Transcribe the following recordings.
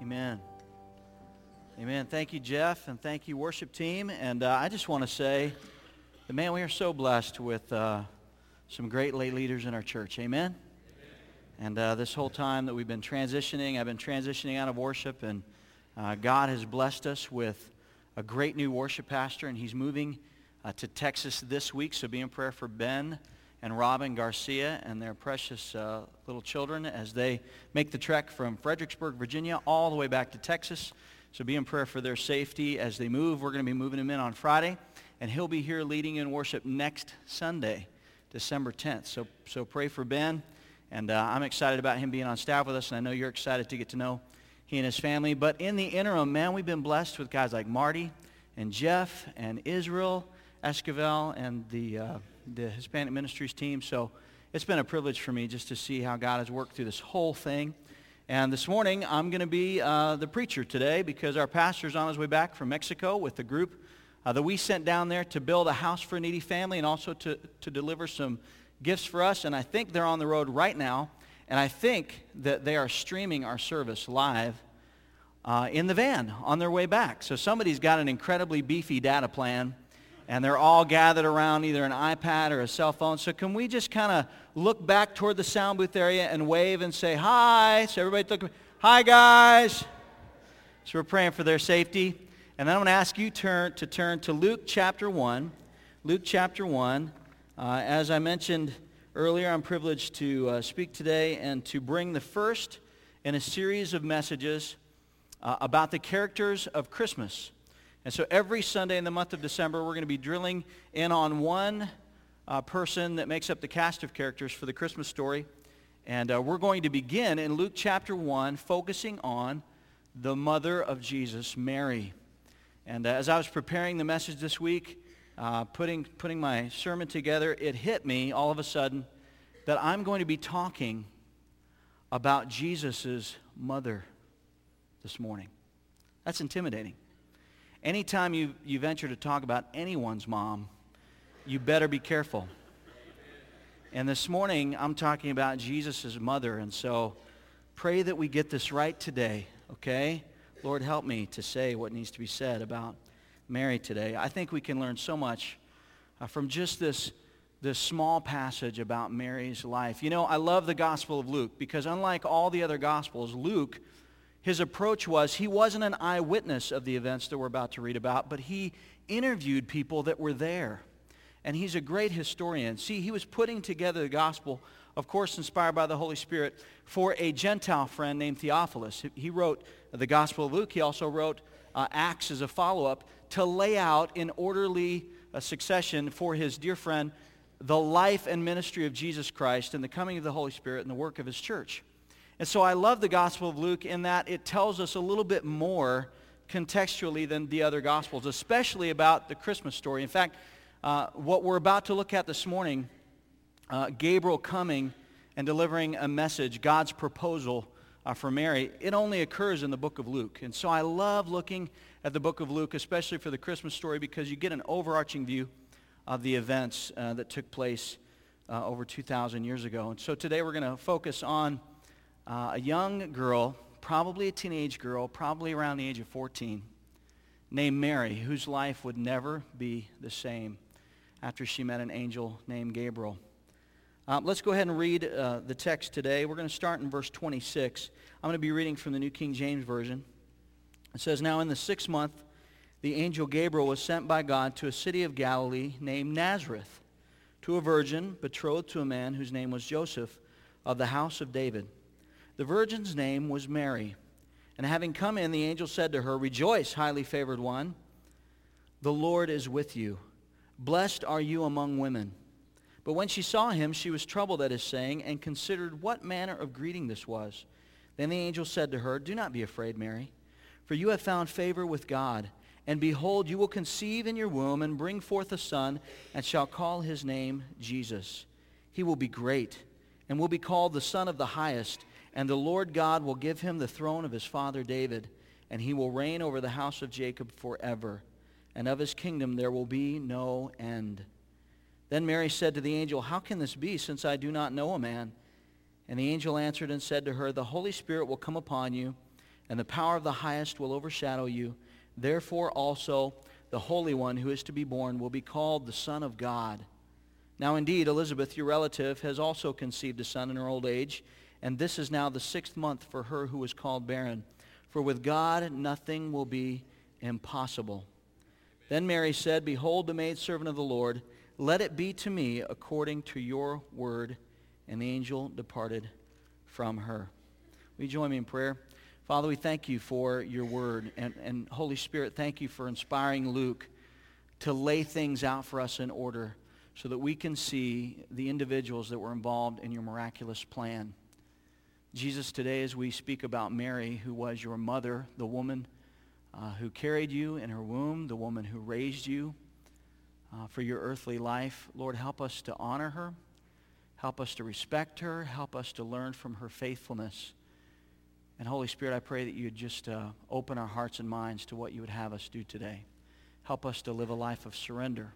Amen. Amen. Thank you, Jeff, and thank you, worship team. And uh, I just want to say that, man, we are so blessed with uh, some great lay leaders in our church. Amen. And uh, this whole time that we've been transitioning, I've been transitioning out of worship, and uh, God has blessed us with a great new worship pastor, and he's moving uh, to Texas this week. So be in prayer for Ben and Robin Garcia and their precious uh, little children as they make the trek from Fredericksburg, Virginia, all the way back to Texas. So be in prayer for their safety as they move. We're going to be moving him in on Friday, and he'll be here leading in worship next Sunday, December 10th. So, so pray for Ben, and uh, I'm excited about him being on staff with us, and I know you're excited to get to know he and his family. But in the interim, man, we've been blessed with guys like Marty and Jeff and Israel Esquivel and the... Uh, the Hispanic Ministries team. So it's been a privilege for me just to see how God has worked through this whole thing. And this morning, I'm going to be uh, the preacher today because our pastor's on his way back from Mexico with the group uh, that we sent down there to build a house for a needy family and also to, to deliver some gifts for us. And I think they're on the road right now. And I think that they are streaming our service live uh, in the van on their way back. So somebody's got an incredibly beefy data plan and they're all gathered around either an iPad or a cell phone. So can we just kind of look back toward the sound booth area and wave and say hi? So everybody look, hi guys. So we're praying for their safety. And then I'm going to ask you turn, to turn to Luke chapter 1. Luke chapter 1. Uh, as I mentioned earlier, I'm privileged to uh, speak today and to bring the first in a series of messages uh, about the characters of Christmas. And so every Sunday in the month of December, we're going to be drilling in on one uh, person that makes up the cast of characters for the Christmas story. And uh, we're going to begin in Luke chapter 1, focusing on the mother of Jesus, Mary. And uh, as I was preparing the message this week, uh, putting, putting my sermon together, it hit me all of a sudden that I'm going to be talking about Jesus' mother this morning. That's intimidating. Anytime you, you venture to talk about anyone's mom, you better be careful. And this morning, I'm talking about Jesus' mother. And so pray that we get this right today, okay? Lord, help me to say what needs to be said about Mary today. I think we can learn so much uh, from just this, this small passage about Mary's life. You know, I love the Gospel of Luke because unlike all the other Gospels, Luke his approach was he wasn't an eyewitness of the events that we're about to read about, but he interviewed people that were there. And he's a great historian. See, he was putting together the gospel, of course, inspired by the Holy Spirit, for a Gentile friend named Theophilus. He wrote the Gospel of Luke. He also wrote uh, Acts as a follow-up to lay out in orderly uh, succession for his dear friend the life and ministry of Jesus Christ and the coming of the Holy Spirit and the work of his church. And so I love the Gospel of Luke in that it tells us a little bit more contextually than the other Gospels, especially about the Christmas story. In fact, uh, what we're about to look at this morning, uh, Gabriel coming and delivering a message, God's proposal uh, for Mary, it only occurs in the book of Luke. And so I love looking at the book of Luke, especially for the Christmas story, because you get an overarching view of the events uh, that took place uh, over 2,000 years ago. And so today we're going to focus on uh, a young girl, probably a teenage girl, probably around the age of 14, named Mary, whose life would never be the same after she met an angel named Gabriel. Uh, let's go ahead and read uh, the text today. We're going to start in verse 26. I'm going to be reading from the New King James Version. It says, Now in the sixth month, the angel Gabriel was sent by God to a city of Galilee named Nazareth, to a virgin betrothed to a man whose name was Joseph of the house of David. The virgin's name was Mary. And having come in, the angel said to her, Rejoice, highly favored one. The Lord is with you. Blessed are you among women. But when she saw him, she was troubled at his saying and considered what manner of greeting this was. Then the angel said to her, Do not be afraid, Mary, for you have found favor with God. And behold, you will conceive in your womb and bring forth a son, and shall call his name Jesus. He will be great, and will be called the Son of the Highest. And the Lord God will give him the throne of his father David, and he will reign over the house of Jacob forever. And of his kingdom there will be no end. Then Mary said to the angel, How can this be, since I do not know a man? And the angel answered and said to her, The Holy Spirit will come upon you, and the power of the highest will overshadow you. Therefore also the Holy One who is to be born will be called the Son of God. Now indeed, Elizabeth, your relative, has also conceived a son in her old age, and this is now the sixth month for her who was called barren. For with God nothing will be impossible. Then Mary said, Behold the maidservant of the Lord. Let it be to me according to your word. And the angel departed from her. Will you join me in prayer? Father, we thank you for your word. And, and Holy Spirit, thank you for inspiring Luke to lay things out for us in order so that we can see the individuals that were involved in your miraculous plan. Jesus, today as we speak about Mary, who was your mother, the woman uh, who carried you in her womb, the woman who raised you uh, for your earthly life, Lord, help us to honor her. Help us to respect her. Help us to learn from her faithfulness. And Holy Spirit, I pray that you would just uh, open our hearts and minds to what you would have us do today. Help us to live a life of surrender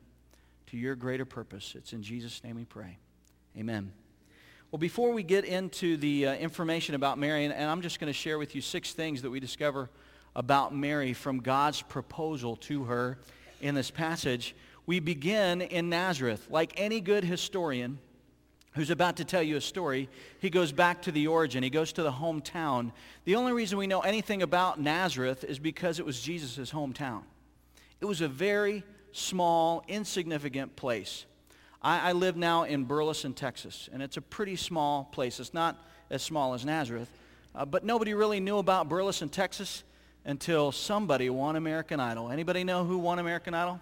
to your greater purpose. It's in Jesus' name we pray. Amen. Well, before we get into the uh, information about Mary, and, and I'm just going to share with you six things that we discover about Mary from God's proposal to her in this passage, we begin in Nazareth. Like any good historian, who's about to tell you a story, he goes back to the origin. He goes to the hometown. The only reason we know anything about Nazareth is because it was Jesus' hometown. It was a very small, insignificant place. I, I, live now in Burleson, Texas, and it's a pretty small place. It's not as small as Nazareth, uh, but nobody really knew about Burleson, Texas until somebody won American Idol. Anybody know who won American Idol?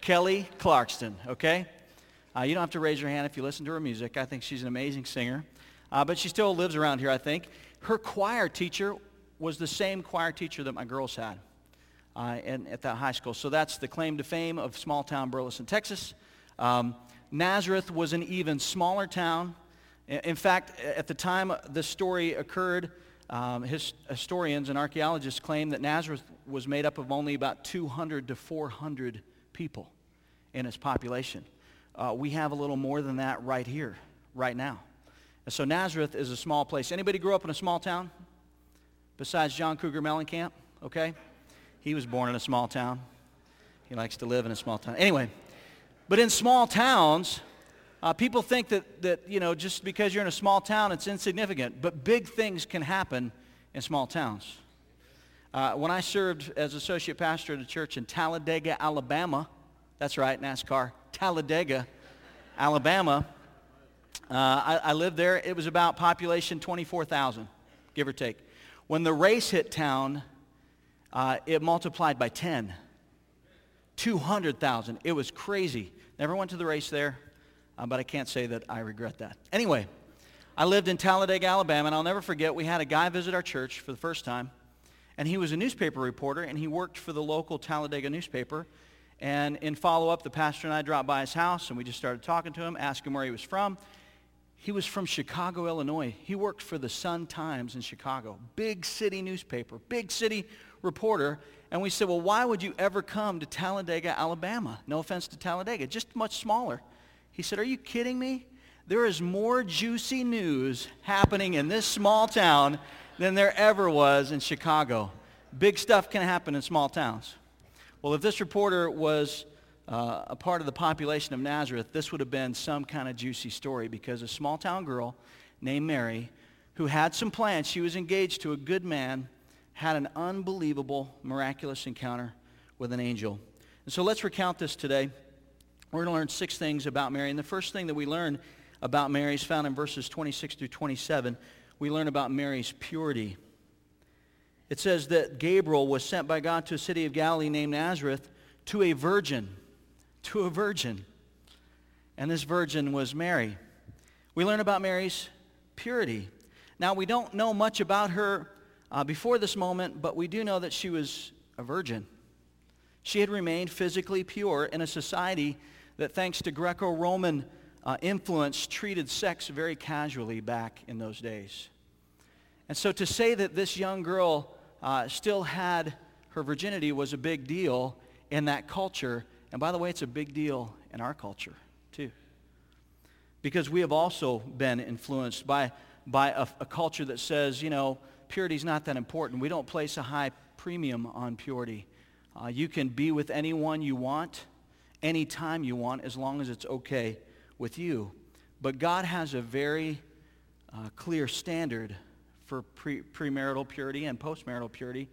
Kelly Clarkson, okay? Uh, you don't have to raise your hand if you listen to her music. I think she's an amazing singer. Uh, but she still lives around here, I think. Her choir teacher was the same choir teacher that my girls had uh, at that high school. So that's the claim to fame of small town Burleson, Texas. Um, Nazareth was an even smaller town. In fact, at the time this story occurred, um, his, historians and archaeologists claim that Nazareth was made up of only about 200 to 400 people in its population. Uh, we have a little more than that right here, right now. And so Nazareth is a small place. Anybody grew up in a small town? Besides John Cougar Mellencamp, okay? He was born in a small town. He likes to live in a small town. Anyway, but in small towns, uh, people think that, that, you know, just because you're in a small town, it's insignificant. But big things can happen in small towns. Uh, when I served as associate pastor at a church in Talladega, Alabama, that's right, NASCAR, Talladega, Alabama. Uh, I, I, lived there. It was about population 24,000, give or take. When the race hit town, uh, it multiplied by 10. 200,000. It was crazy. Never went to the race there, uh, but I can't say that I regret that. Anyway, I lived in Talladega, Alabama, and I'll never forget, we had a guy visit our church for the first time, and he was a newspaper reporter, and he worked for the local Talladega newspaper, and in follow up, the pastor and I dropped by his house and we just started talking to him, asked him where he was from. He was from Chicago, Illinois. He worked for the Sun Times in Chicago, big city newspaper, big city reporter. And we said, well, why would you ever come to Talladega, Alabama? No offense to Talladega, just much smaller. He said, are you kidding me? There is more juicy news happening in this small town than there ever was in Chicago. Big stuff can happen in small towns. Well, if this reporter was uh, a part of the population of Nazareth, this would have been some kind of juicy story because a small town girl named Mary, who had some plans, she was engaged to a good man, had an unbelievable, miraculous encounter with an angel. And so let's recount this today. We're going to learn six things about Mary. And the first thing that we learn about Mary is found in verses 26 through 27. We learn about Mary's purity. It says that Gabriel was sent by God to a city of Galilee named Nazareth to a virgin, to a virgin. And this virgin was Mary. We learn about Mary's purity. Now, we don't know much about her uh, before this moment, but we do know that she was a virgin. She had remained physically pure in a society that, thanks to Greco-Roman uh, influence, treated sex very casually back in those days. And so to say that this young girl uh, still had her virginity was a big deal in that culture. And by the way, it's a big deal in our culture, too. Because we have also been influenced by, by a, a culture that says, you know, purity is not that important. We don't place a high premium on purity. Uh, you can be with anyone you want, anytime you want, as long as it's okay with you. But God has a very uh, clear standard for pre- premarital purity and postmarital purity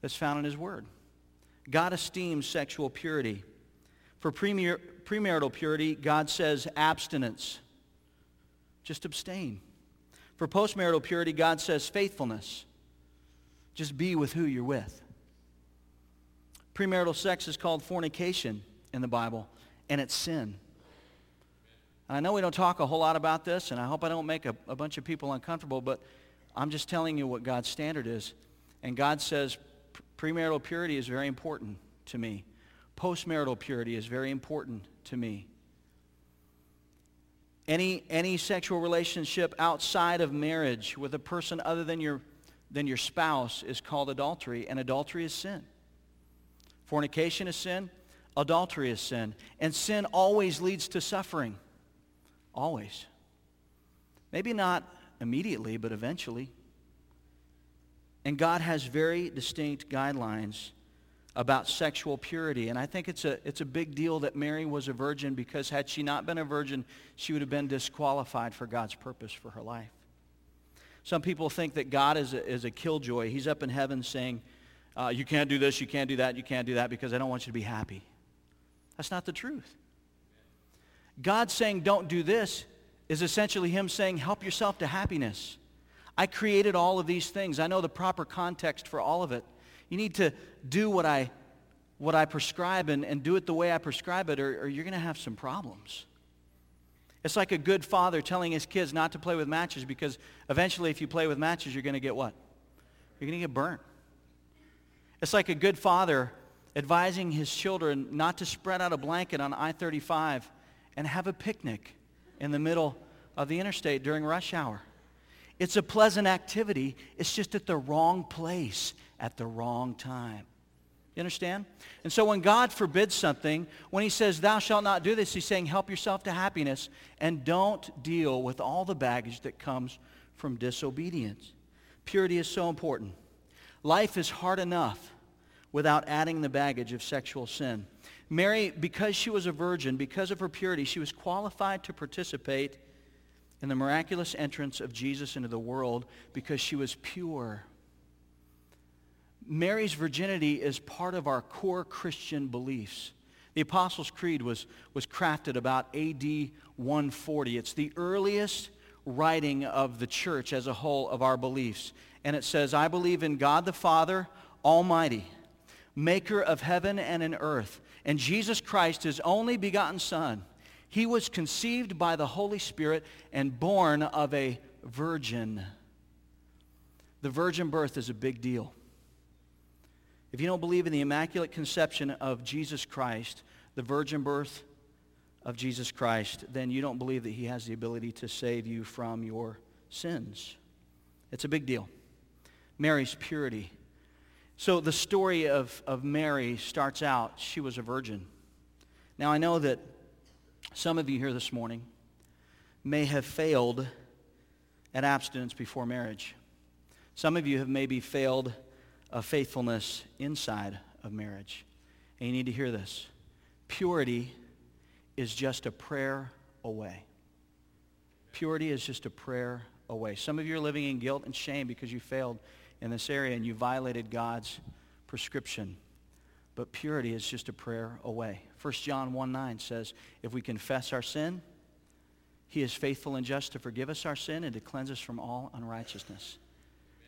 that's found in His Word. God esteems sexual purity. For premar- premarital purity, God says abstinence. Just abstain. For postmarital purity, God says faithfulness. Just be with who you're with. Premarital sex is called fornication in the Bible, and it's sin. I know we don't talk a whole lot about this, and I hope I don't make a, a bunch of people uncomfortable, but I'm just telling you what God's standard is. And God says premarital purity is very important to me. Postmarital purity is very important to me. Any, any sexual relationship outside of marriage with a person other than your, than your spouse is called adultery, and adultery is sin. Fornication is sin. Adultery is sin. And sin always leads to suffering. Always. Maybe not immediately, but eventually. And God has very distinct guidelines about sexual purity. And I think it's a, it's a big deal that Mary was a virgin because had she not been a virgin, she would have been disqualified for God's purpose for her life. Some people think that God is a, is a killjoy. He's up in heaven saying, uh, you can't do this, you can't do that, you can't do that because I don't want you to be happy. That's not the truth. God saying don't do this is essentially him saying help yourself to happiness. I created all of these things. I know the proper context for all of it. You need to do what I, what I prescribe and, and do it the way I prescribe it or, or you're going to have some problems. It's like a good father telling his kids not to play with matches because eventually if you play with matches, you're going to get what? You're going to get burnt. It's like a good father advising his children not to spread out a blanket on I-35 and have a picnic in the middle of the interstate during rush hour. It's a pleasant activity. It's just at the wrong place at the wrong time. You understand? And so when God forbids something, when he says, thou shalt not do this, he's saying, help yourself to happiness and don't deal with all the baggage that comes from disobedience. Purity is so important. Life is hard enough without adding the baggage of sexual sin. Mary, because she was a virgin, because of her purity, she was qualified to participate in the miraculous entrance of Jesus into the world because she was pure. Mary's virginity is part of our core Christian beliefs. The Apostles' Creed was, was crafted about AD 140. It's the earliest writing of the church as a whole of our beliefs. And it says, I believe in God the Father Almighty, maker of heaven and in earth, and Jesus Christ, his only begotten Son. He was conceived by the Holy Spirit and born of a virgin. The virgin birth is a big deal. If you don't believe in the immaculate conception of Jesus Christ, the virgin birth of Jesus Christ, then you don't believe that he has the ability to save you from your sins. It's a big deal. Mary's purity so the story of, of Mary starts out, she was a virgin. Now I know that some of you here this morning may have failed at abstinence before marriage. Some of you have maybe failed a faithfulness inside of marriage. And you need to hear this. Purity is just a prayer away. Purity is just a prayer away. Some of you are living in guilt and shame because you failed in this area and you violated God's prescription. But purity is just a prayer away. 1 John 1 9 says, if we confess our sin, he is faithful and just to forgive us our sin and to cleanse us from all unrighteousness.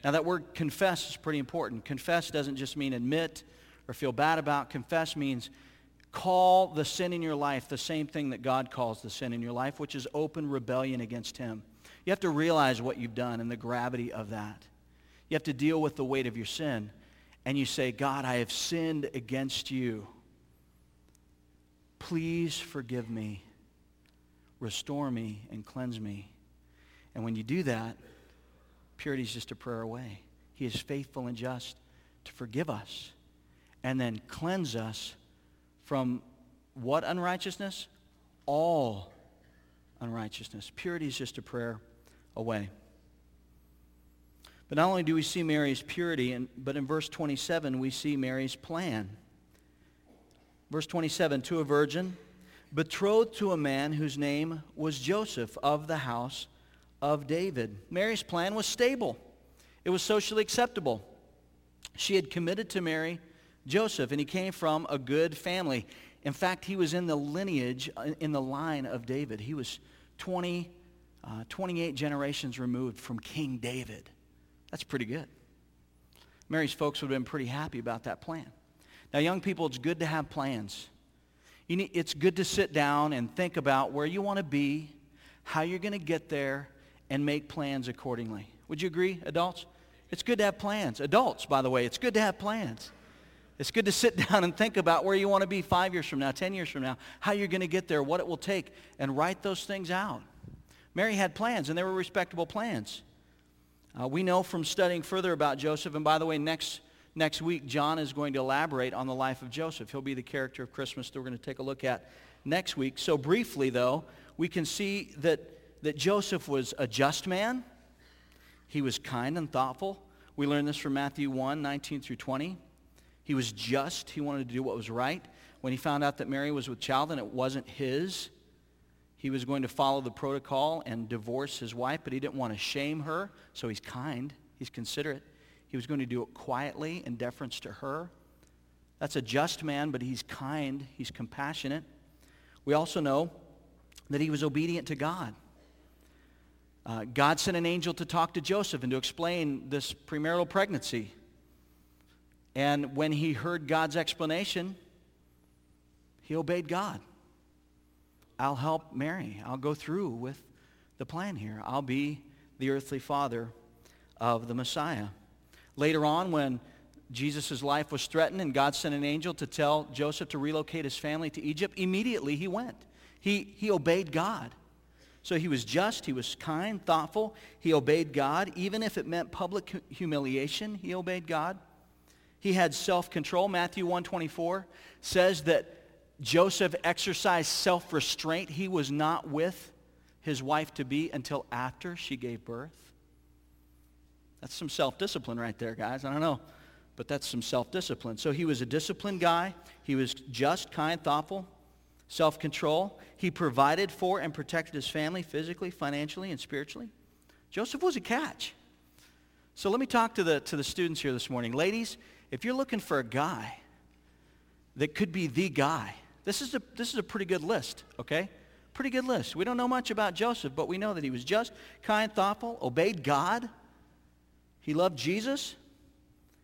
Now that word confess is pretty important. Confess doesn't just mean admit or feel bad about. Confess means call the sin in your life the same thing that God calls the sin in your life, which is open rebellion against him. You have to realize what you've done and the gravity of that. You have to deal with the weight of your sin. And you say, God, I have sinned against you. Please forgive me. Restore me and cleanse me. And when you do that, purity is just a prayer away. He is faithful and just to forgive us and then cleanse us from what unrighteousness? All unrighteousness. Purity is just a prayer away. But not only do we see Mary's purity, but in verse 27 we see Mary's plan. Verse 27, to a virgin, betrothed to a man whose name was Joseph of the house of David. Mary's plan was stable. It was socially acceptable. She had committed to marry Joseph, and he came from a good family. In fact, he was in the lineage, uh, in the line of David. He was 20, uh, 28 generations removed from King David. That's pretty good. Mary's folks would have been pretty happy about that plan. Now, young people, it's good to have plans. Need, it's good to sit down and think about where you want to be, how you're going to get there, and make plans accordingly. Would you agree, adults? It's good to have plans. Adults, by the way, it's good to have plans. It's good to sit down and think about where you want to be five years from now, 10 years from now, how you're going to get there, what it will take, and write those things out. Mary had plans, and they were respectable plans. Uh, we know from studying further about Joseph, and by the way, next, next week, John is going to elaborate on the life of Joseph. He'll be the character of Christmas that we're going to take a look at next week. So briefly, though, we can see that, that Joseph was a just man. He was kind and thoughtful. We learn this from Matthew 1, 19 through 20. He was just. He wanted to do what was right. When he found out that Mary was with child and it wasn't his, he was going to follow the protocol and divorce his wife, but he didn't want to shame her, so he's kind. He's considerate. He was going to do it quietly in deference to her. That's a just man, but he's kind. He's compassionate. We also know that he was obedient to God. Uh, God sent an angel to talk to Joseph and to explain this premarital pregnancy. And when he heard God's explanation, he obeyed God. I'll help Mary. I'll go through with the plan here. I'll be the earthly father of the Messiah. Later on, when Jesus' life was threatened and God sent an angel to tell Joseph to relocate his family to Egypt, immediately he went. He, he obeyed God. So he was just, he was kind, thoughtful. He obeyed God. Even if it meant public humiliation, he obeyed God. He had self-control. Matthew 124 says that Joseph exercised self-restraint. He was not with his wife to be until after she gave birth. That's some self-discipline right there, guys. I don't know, but that's some self-discipline. So he was a disciplined guy. He was just, kind, thoughtful, self-control. He provided for and protected his family physically, financially, and spiritually. Joseph was a catch. So let me talk to the, to the students here this morning. Ladies, if you're looking for a guy that could be the guy, this is a, this is a pretty good list, okay? Pretty good list. We don't know much about Joseph, but we know that he was just, kind, thoughtful, obeyed God. He loved Jesus.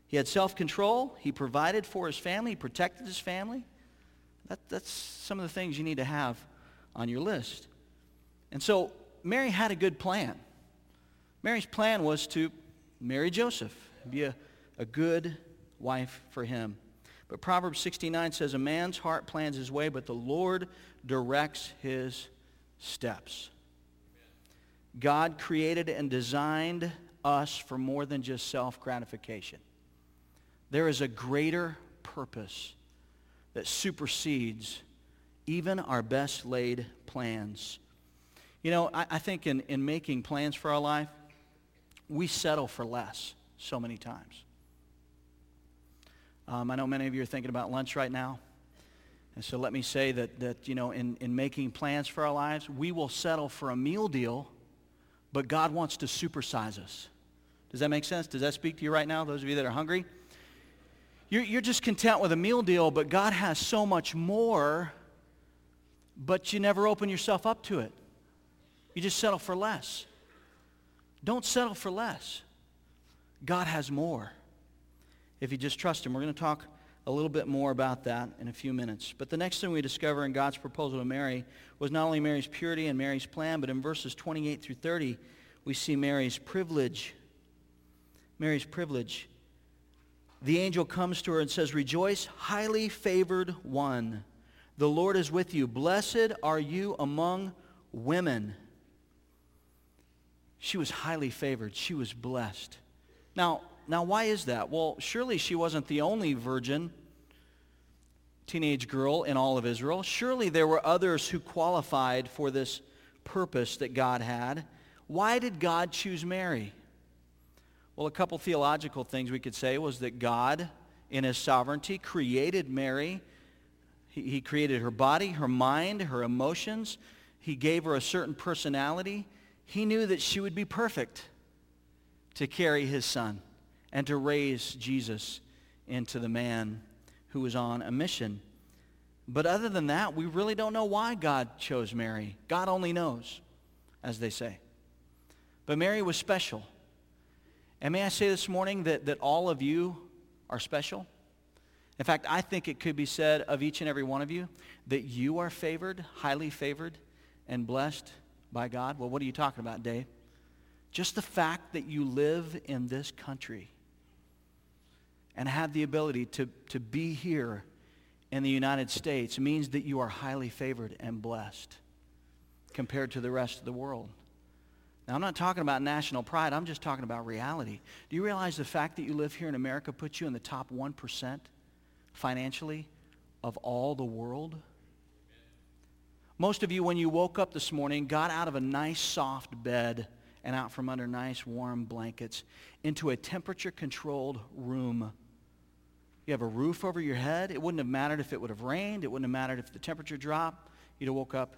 He had self-control. He provided for his family. He protected his family. That, that's some of the things you need to have on your list. And so Mary had a good plan. Mary's plan was to marry Joseph, be a, a good wife for him. But Proverbs 69 says, A man's heart plans his way, but the Lord directs his steps. God created and designed us for more than just self-gratification. There is a greater purpose that supersedes even our best laid plans. You know, I, I think in, in making plans for our life, we settle for less so many times. Um, I know many of you are thinking about lunch right now. And so let me say that, that you know, in, in making plans for our lives, we will settle for a meal deal, but God wants to supersize us. Does that make sense? Does that speak to you right now, those of you that are hungry? You're, you're just content with a meal deal, but God has so much more, but you never open yourself up to it. You just settle for less. Don't settle for less. God has more if you just trust him. We're going to talk a little bit more about that in a few minutes. But the next thing we discover in God's proposal to Mary was not only Mary's purity and Mary's plan, but in verses 28 through 30, we see Mary's privilege. Mary's privilege. The angel comes to her and says, Rejoice, highly favored one. The Lord is with you. Blessed are you among women. She was highly favored. She was blessed. Now, now, why is that? Well, surely she wasn't the only virgin teenage girl in all of Israel. Surely there were others who qualified for this purpose that God had. Why did God choose Mary? Well, a couple theological things we could say was that God, in his sovereignty, created Mary. He, he created her body, her mind, her emotions. He gave her a certain personality. He knew that she would be perfect to carry his son and to raise Jesus into the man who was on a mission. But other than that, we really don't know why God chose Mary. God only knows, as they say. But Mary was special. And may I say this morning that, that all of you are special? In fact, I think it could be said of each and every one of you that you are favored, highly favored, and blessed by God. Well, what are you talking about, Dave? Just the fact that you live in this country and have the ability to, to be here in the United States means that you are highly favored and blessed compared to the rest of the world. Now, I'm not talking about national pride. I'm just talking about reality. Do you realize the fact that you live here in America puts you in the top 1% financially of all the world? Most of you, when you woke up this morning, got out of a nice soft bed and out from under nice warm blankets into a temperature-controlled room. You have a roof over your head. It wouldn't have mattered if it would have rained. It wouldn't have mattered if the temperature dropped. You'd have woke up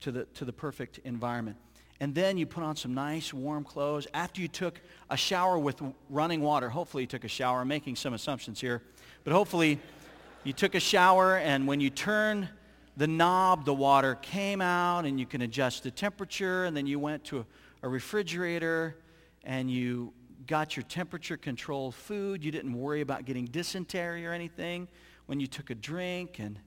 to the, to the perfect environment and then you put on some nice warm clothes. After you took a shower with running water, hopefully you took a shower. I'm making some assumptions here, but hopefully you took a shower and when you turn the knob, the water came out and you can adjust the temperature and then you went to a refrigerator and you got your temperature controlled food. You didn't worry about getting dysentery or anything when you took a drink and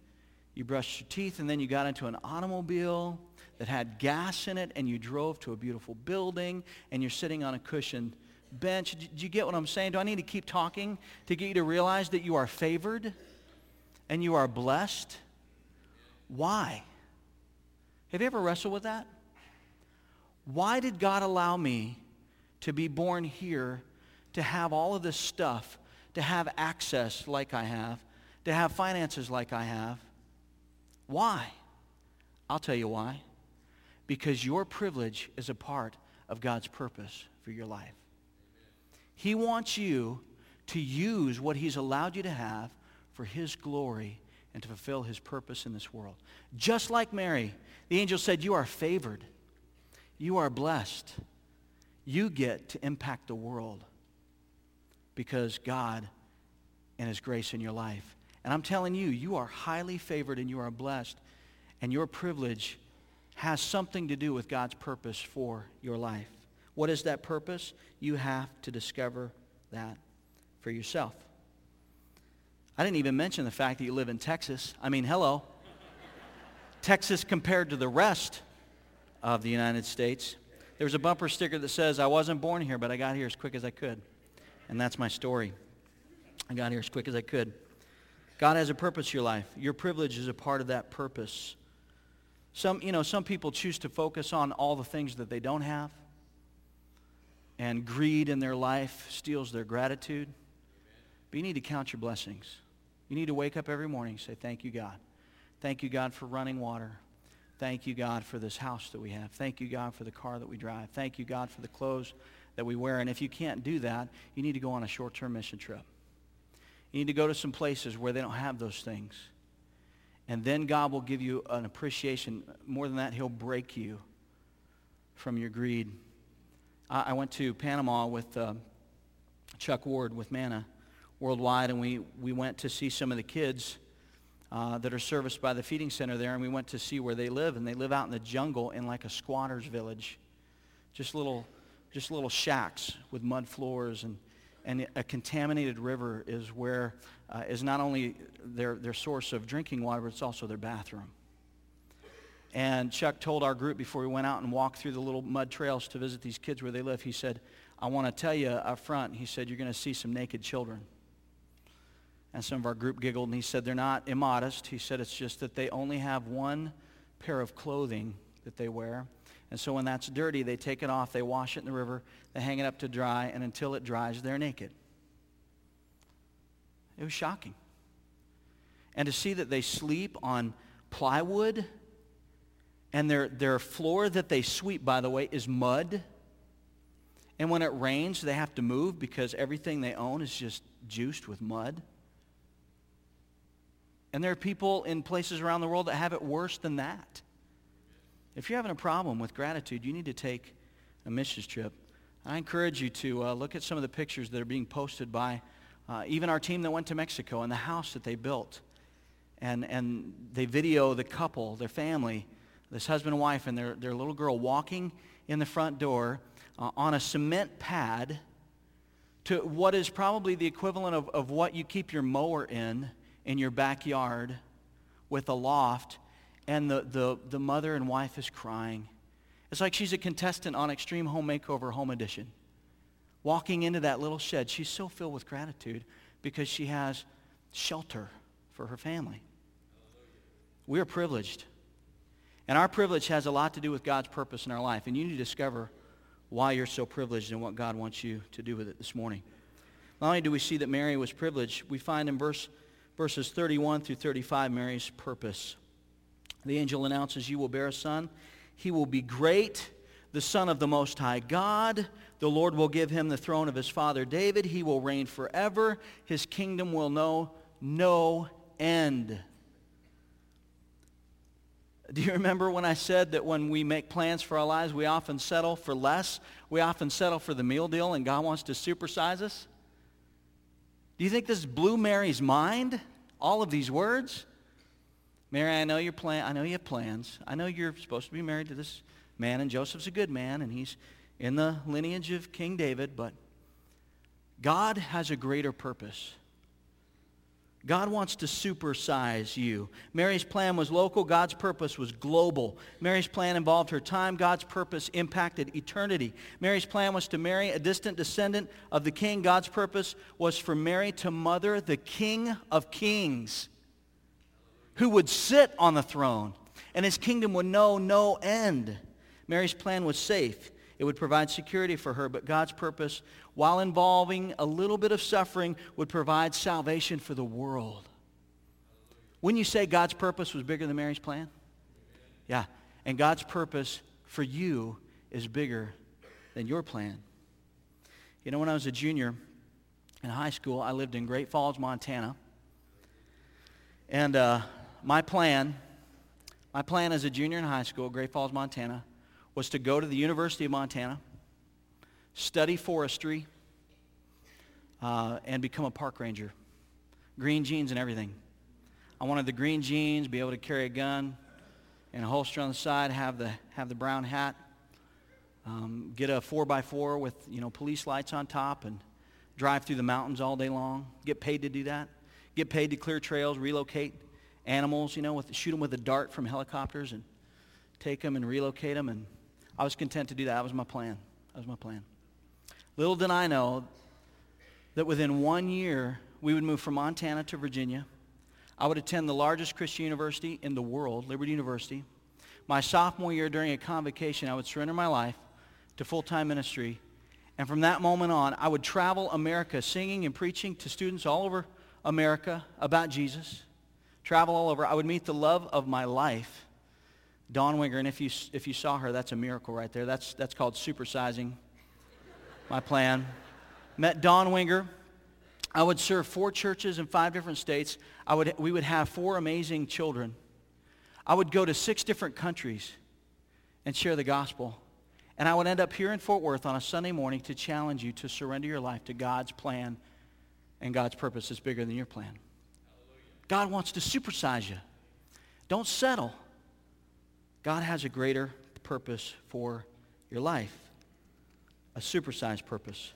you brushed your teeth and then you got into an automobile that had gas in it and you drove to a beautiful building and you're sitting on a cushioned bench. Do you get what I'm saying? Do I need to keep talking to get you to realize that you are favored and you are blessed? Why? Have you ever wrestled with that? Why did God allow me to be born here, to have all of this stuff, to have access like I have, to have finances like I have? Why? I'll tell you why because your privilege is a part of God's purpose for your life. He wants you to use what he's allowed you to have for his glory and to fulfill his purpose in this world. Just like Mary, the angel said, you are favored. You are blessed. You get to impact the world because God and his grace in your life. And I'm telling you, you are highly favored and you are blessed. And your privilege has something to do with God's purpose for your life. What is that purpose? You have to discover that for yourself. I didn't even mention the fact that you live in Texas. I mean, hello. Texas compared to the rest of the United States. There's a bumper sticker that says, I wasn't born here, but I got here as quick as I could. And that's my story. I got here as quick as I could. God has a purpose for your life. Your privilege is a part of that purpose. Some, you know, some people choose to focus on all the things that they don't have. And greed in their life steals their gratitude. But you need to count your blessings. You need to wake up every morning and say, thank you, God. Thank you, God, for running water. Thank you, God, for this house that we have. Thank you, God, for the car that we drive. Thank you, God, for the clothes that we wear. And if you can't do that, you need to go on a short-term mission trip. You need to go to some places where they don't have those things. And then God will give you an appreciation. More than that, he'll break you from your greed. I, I went to Panama with uh, Chuck Ward with Manna Worldwide, and we, we went to see some of the kids uh, that are serviced by the feeding center there, and we went to see where they live. And they live out in the jungle in like a squatter's village. Just little, just little shacks with mud floors and and a contaminated river is where uh, is not only their, their source of drinking water, but it's also their bathroom. And Chuck told our group before we went out and walked through the little mud trails to visit these kids where they live, he said, I want to tell you up front, he said, you're going to see some naked children. And some of our group giggled, and he said, they're not immodest. He said, it's just that they only have one pair of clothing that they wear. And so when that's dirty, they take it off, they wash it in the river, they hang it up to dry, and until it dries, they're naked. It was shocking. And to see that they sleep on plywood, and their, their floor that they sweep, by the way, is mud. And when it rains, they have to move because everything they own is just juiced with mud. And there are people in places around the world that have it worse than that. If you're having a problem with gratitude, you need to take a missions trip. I encourage you to uh, look at some of the pictures that are being posted by uh, even our team that went to Mexico and the house that they built. And, and they video the couple, their family, this husband and wife and their, their little girl walking in the front door uh, on a cement pad to what is probably the equivalent of, of what you keep your mower in in your backyard with a loft. And the, the, the mother and wife is crying. It's like she's a contestant on Extreme Home Makeover Home Edition. Walking into that little shed, she's so filled with gratitude because she has shelter for her family. We are privileged. And our privilege has a lot to do with God's purpose in our life. And you need to discover why you're so privileged and what God wants you to do with it this morning. Not only do we see that Mary was privileged, we find in verse, verses 31 through 35 Mary's purpose. The angel announces, You will bear a son. He will be great, the Son of the Most High God. The Lord will give him the throne of his father David. He will reign forever. His kingdom will know no end. Do you remember when I said that when we make plans for our lives, we often settle for less? We often settle for the meal deal, and God wants to supersize us? Do you think this blew Mary's mind? All of these words? Mary, I know your plan. I know you have plans. I know you're supposed to be married to this man, and Joseph's a good man, and he's in the lineage of King David, but God has a greater purpose. God wants to supersize you. Mary's plan was local. God's purpose was global. Mary's plan involved her time. God's purpose impacted eternity. Mary's plan was to marry a distant descendant of the king. God's purpose was for Mary to mother the king of kings who would sit on the throne and his kingdom would know no end. Mary's plan was safe. It would provide security for her, but God's purpose, while involving a little bit of suffering, would provide salvation for the world. Wouldn't you say God's purpose was bigger than Mary's plan? Yeah. And God's purpose for you is bigger than your plan. You know, when I was a junior in high school, I lived in Great Falls, Montana. And uh, my plan, my plan as a junior in high school, Great Falls, Montana, was to go to the University of Montana, study forestry, uh, and become a park ranger. Green jeans and everything. I wanted the green jeans, be able to carry a gun and a holster on the side, have the, have the brown hat, um, get a 4x4 with, you know, police lights on top and drive through the mountains all day long, get paid to do that, get paid to clear trails, relocate animals, you know, with, shoot them with a dart from helicopters and take them and relocate them and I was content to do that. That was my plan. That was my plan. Little did I know that within one year, we would move from Montana to Virginia. I would attend the largest Christian university in the world, Liberty University. My sophomore year, during a convocation, I would surrender my life to full-time ministry. And from that moment on, I would travel America singing and preaching to students all over America about Jesus. Travel all over. I would meet the love of my life Dawn Winger, and if you, if you saw her, that's a miracle right there. That's, that's called supersizing my plan. Met Dawn Winger. I would serve four churches in five different states. I would, we would have four amazing children. I would go to six different countries and share the gospel. And I would end up here in Fort Worth on a Sunday morning to challenge you to surrender your life to God's plan and God's purpose is bigger than your plan. God wants to supersize you. Don't settle. God has a greater purpose for your life, a supersized purpose.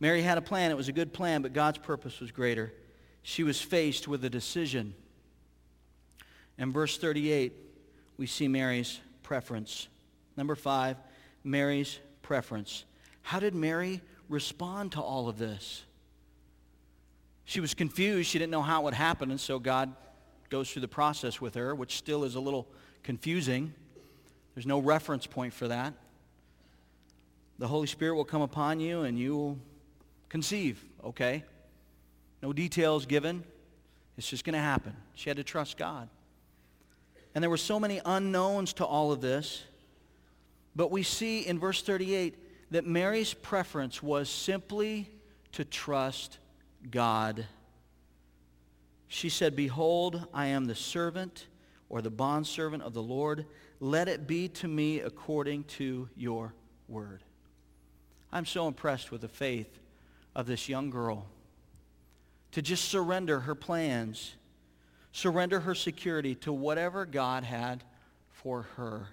Mary had a plan. It was a good plan, but God's purpose was greater. She was faced with a decision. In verse 38, we see Mary's preference. Number five, Mary's preference. How did Mary respond to all of this? She was confused. She didn't know how it would happen, and so God goes through the process with her, which still is a little confusing. There's no reference point for that. The Holy Spirit will come upon you and you will conceive, okay? No details given. It's just going to happen. She had to trust God. And there were so many unknowns to all of this. But we see in verse 38 that Mary's preference was simply to trust God. She said, Behold, I am the servant or the bondservant of the Lord. Let it be to me according to your word. I'm so impressed with the faith of this young girl to just surrender her plans, surrender her security to whatever God had for her.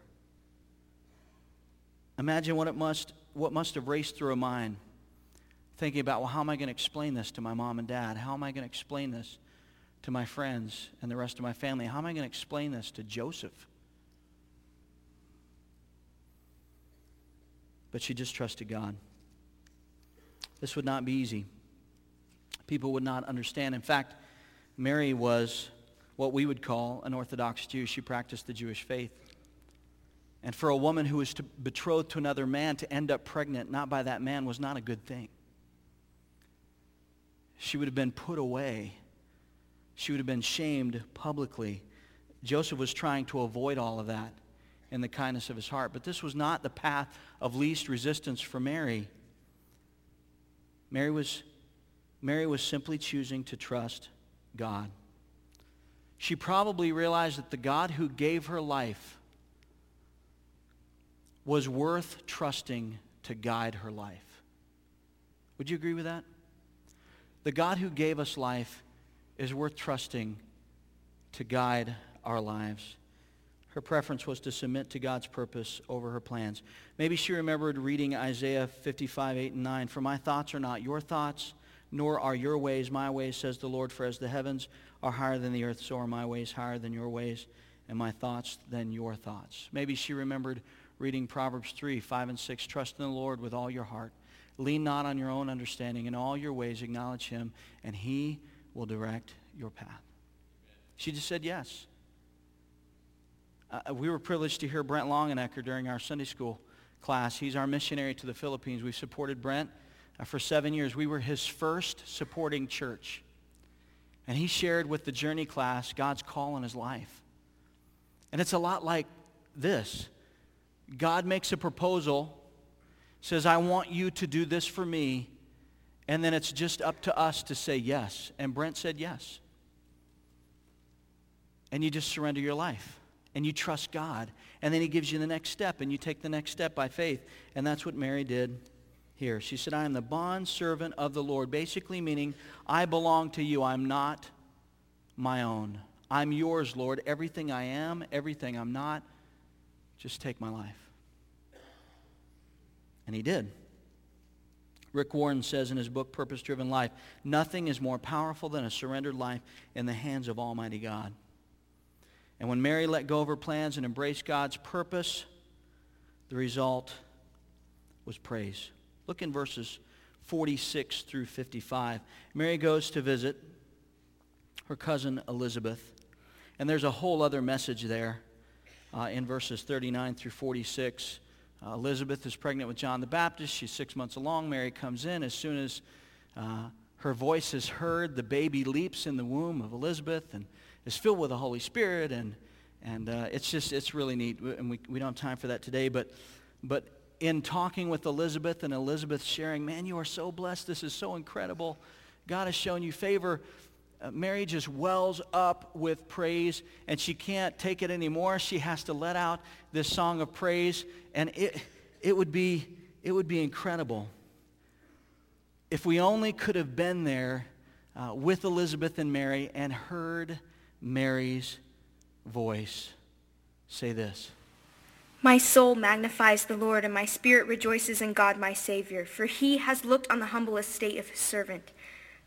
Imagine what it must, what must have raced through her mind thinking about, well, how am I going to explain this to my mom and dad? How am I going to explain this to my friends and the rest of my family? How am I going to explain this to Joseph? But she just trusted God. This would not be easy. People would not understand. In fact, Mary was what we would call an Orthodox Jew. She practiced the Jewish faith. And for a woman who was to, betrothed to another man to end up pregnant, not by that man, was not a good thing. She would have been put away. She would have been shamed publicly. Joseph was trying to avoid all of that in the kindness of his heart. But this was not the path of least resistance for Mary. Mary was, Mary was simply choosing to trust God. She probably realized that the God who gave her life was worth trusting to guide her life. Would you agree with that? The God who gave us life is worth trusting to guide our lives. Her preference was to submit to God's purpose over her plans. Maybe she remembered reading Isaiah 55, 8, and 9. For my thoughts are not your thoughts, nor are your ways my ways, says the Lord. For as the heavens are higher than the earth, so are my ways higher than your ways, and my thoughts than your thoughts. Maybe she remembered reading Proverbs 3, 5, and 6. Trust in the Lord with all your heart. Lean not on your own understanding. In all your ways acknowledge him, and he will direct your path. She just said yes. Uh, we were privileged to hear Brent Longenecker during our Sunday school class. He's our missionary to the Philippines. We supported Brent uh, for seven years. We were his first supporting church. And he shared with the journey class God's call in his life. And it's a lot like this. God makes a proposal, says, I want you to do this for me. And then it's just up to us to say yes. And Brent said yes. And you just surrender your life and you trust God. And then he gives you the next step, and you take the next step by faith. And that's what Mary did here. She said, I am the bond servant of the Lord, basically meaning I belong to you. I'm not my own. I'm yours, Lord. Everything I am, everything I'm not, just take my life. And he did. Rick Warren says in his book, Purpose Driven Life, nothing is more powerful than a surrendered life in the hands of Almighty God. And when Mary let go of her plans and embraced God's purpose, the result was praise. Look in verses 46 through 55. Mary goes to visit her cousin Elizabeth. And there's a whole other message there uh, in verses 39 through 46. Uh, Elizabeth is pregnant with John the Baptist. She's six months along. Mary comes in. As soon as uh, her voice is heard, the baby leaps in the womb of Elizabeth. And is filled with the Holy Spirit, and, and uh, it's just, it's really neat. And we, we don't have time for that today, but, but in talking with Elizabeth and Elizabeth sharing, man, you are so blessed. This is so incredible. God has shown you favor. Uh, Mary just wells up with praise, and she can't take it anymore. She has to let out this song of praise, and it, it, would, be, it would be incredible if we only could have been there uh, with Elizabeth and Mary and heard Mary's voice say this. My soul magnifies the Lord, and my spirit rejoices in God my Savior, for he has looked on the humble estate of his servant.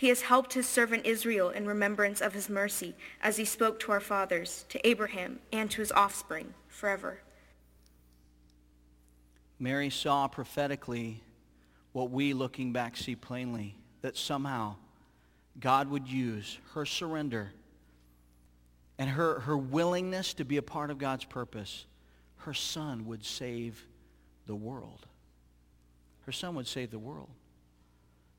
He has helped his servant Israel in remembrance of his mercy, as he spoke to our fathers, to Abraham, and to his offspring forever. Mary saw prophetically what we looking back see plainly, that somehow God would use her surrender and her, her willingness to be a part of God's purpose, her son would save the world. Her son would save the world.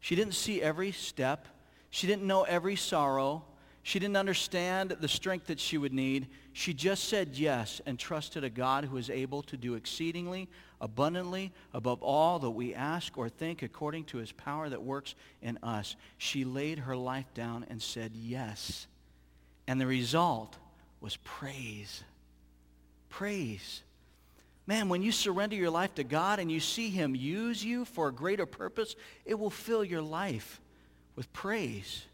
She didn't see every step. She didn't know every sorrow. She didn't understand the strength that she would need. She just said yes and trusted a God who is able to do exceedingly, abundantly, above all that we ask or think according to his power that works in us. She laid her life down and said yes. And the result was praise. Praise. Man, when you surrender your life to God and you see him use you for a greater purpose, it will fill your life with praise.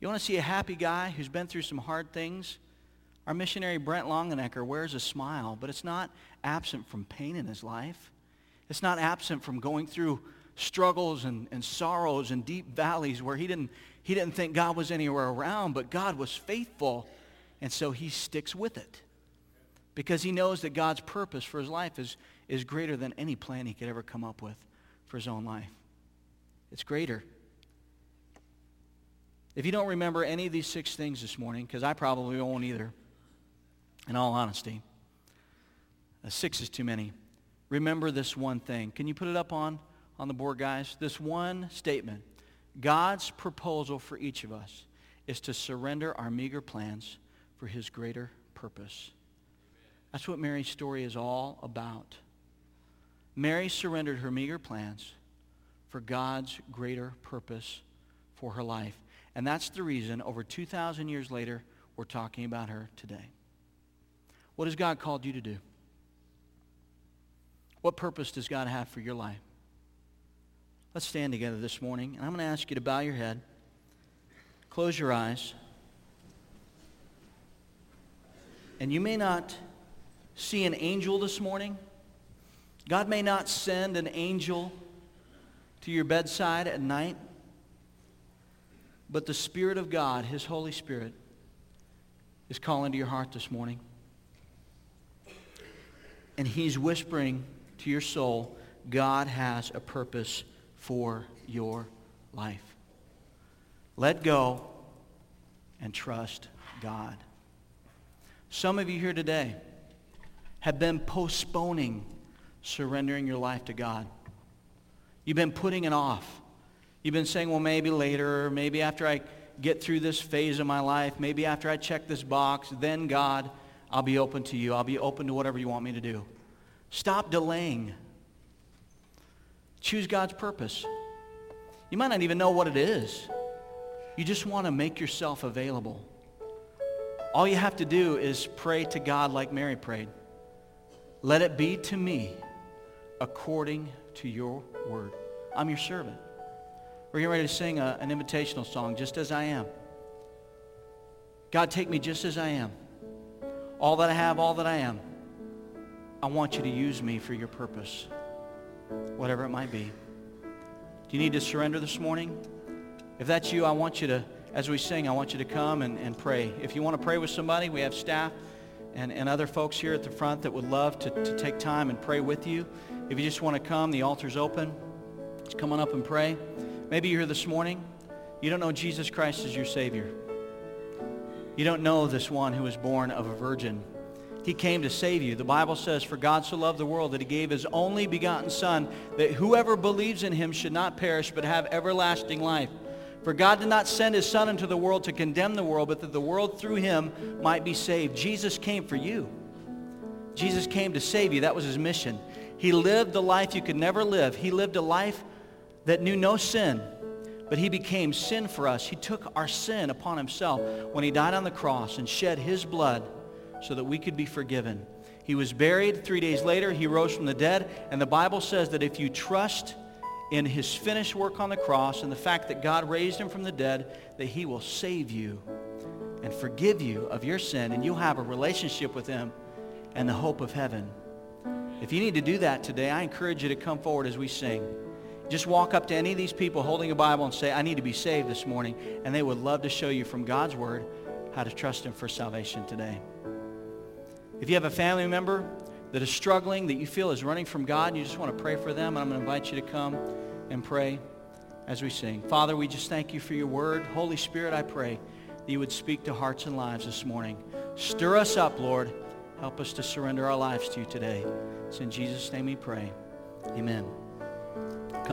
You want to see a happy guy who's been through some hard things? Our missionary Brent Longenecker wears a smile, but it's not absent from pain in his life. It's not absent from going through struggles and, and sorrows and deep valleys where he didn't, he didn't think God was anywhere around, but God was faithful, and so he sticks with it because he knows that God's purpose for his life is, is greater than any plan he could ever come up with for his own life. It's greater. If you don't remember any of these six things this morning, because I probably won't either, in all honesty, uh, six is too many. Remember this one thing. Can you put it up on, on the board, guys? This one statement. God's proposal for each of us is to surrender our meager plans for his greater purpose. That's what Mary's story is all about. Mary surrendered her meager plans for God's greater purpose for her life. And that's the reason, over 2,000 years later, we're talking about her today. What has God called you to do? What purpose does God have for your life? Let's stand together this morning, and I'm going to ask you to bow your head, close your eyes, and you may not see an angel this morning. God may not send an angel to your bedside at night. But the Spirit of God, His Holy Spirit, is calling to your heart this morning. And He's whispering to your soul, God has a purpose for your life. Let go and trust God. Some of you here today have been postponing surrendering your life to God. You've been putting it off. You've been saying, well, maybe later, maybe after I get through this phase of my life, maybe after I check this box, then God, I'll be open to you. I'll be open to whatever you want me to do. Stop delaying. Choose God's purpose. You might not even know what it is. You just want to make yourself available. All you have to do is pray to God like Mary prayed. Let it be to me according to your word. I'm your servant. We're getting ready to sing a, an invitational song, Just As I Am. God, take me just as I am. All that I have, all that I am. I want you to use me for your purpose, whatever it might be. Do you need to surrender this morning? If that's you, I want you to, as we sing, I want you to come and, and pray. If you want to pray with somebody, we have staff and, and other folks here at the front that would love to, to take time and pray with you. If you just want to come, the altar's open. Just come on up and pray. Maybe you're here this morning. You don't know Jesus Christ as your Savior. You don't know this one who was born of a virgin. He came to save you. The Bible says, For God so loved the world that he gave his only begotten Son, that whoever believes in him should not perish, but have everlasting life. For God did not send his Son into the world to condemn the world, but that the world through him might be saved. Jesus came for you. Jesus came to save you. That was his mission. He lived the life you could never live. He lived a life that knew no sin, but he became sin for us. He took our sin upon himself when he died on the cross and shed his blood so that we could be forgiven. He was buried. Three days later, he rose from the dead. And the Bible says that if you trust in his finished work on the cross and the fact that God raised him from the dead, that he will save you and forgive you of your sin, and you'll have a relationship with him and the hope of heaven. If you need to do that today, I encourage you to come forward as we sing. Just walk up to any of these people holding a Bible and say, I need to be saved this morning. And they would love to show you from God's word how to trust him for salvation today. If you have a family member that is struggling, that you feel is running from God, and you just want to pray for them, and I'm going to invite you to come and pray. as we sing. Father, we just thank you for your word. Holy Spirit, I pray that you would speak to hearts and lives this morning. Stir us up, Lord. Help us to surrender our lives to you today. It's in Jesus' name we pray. Amen.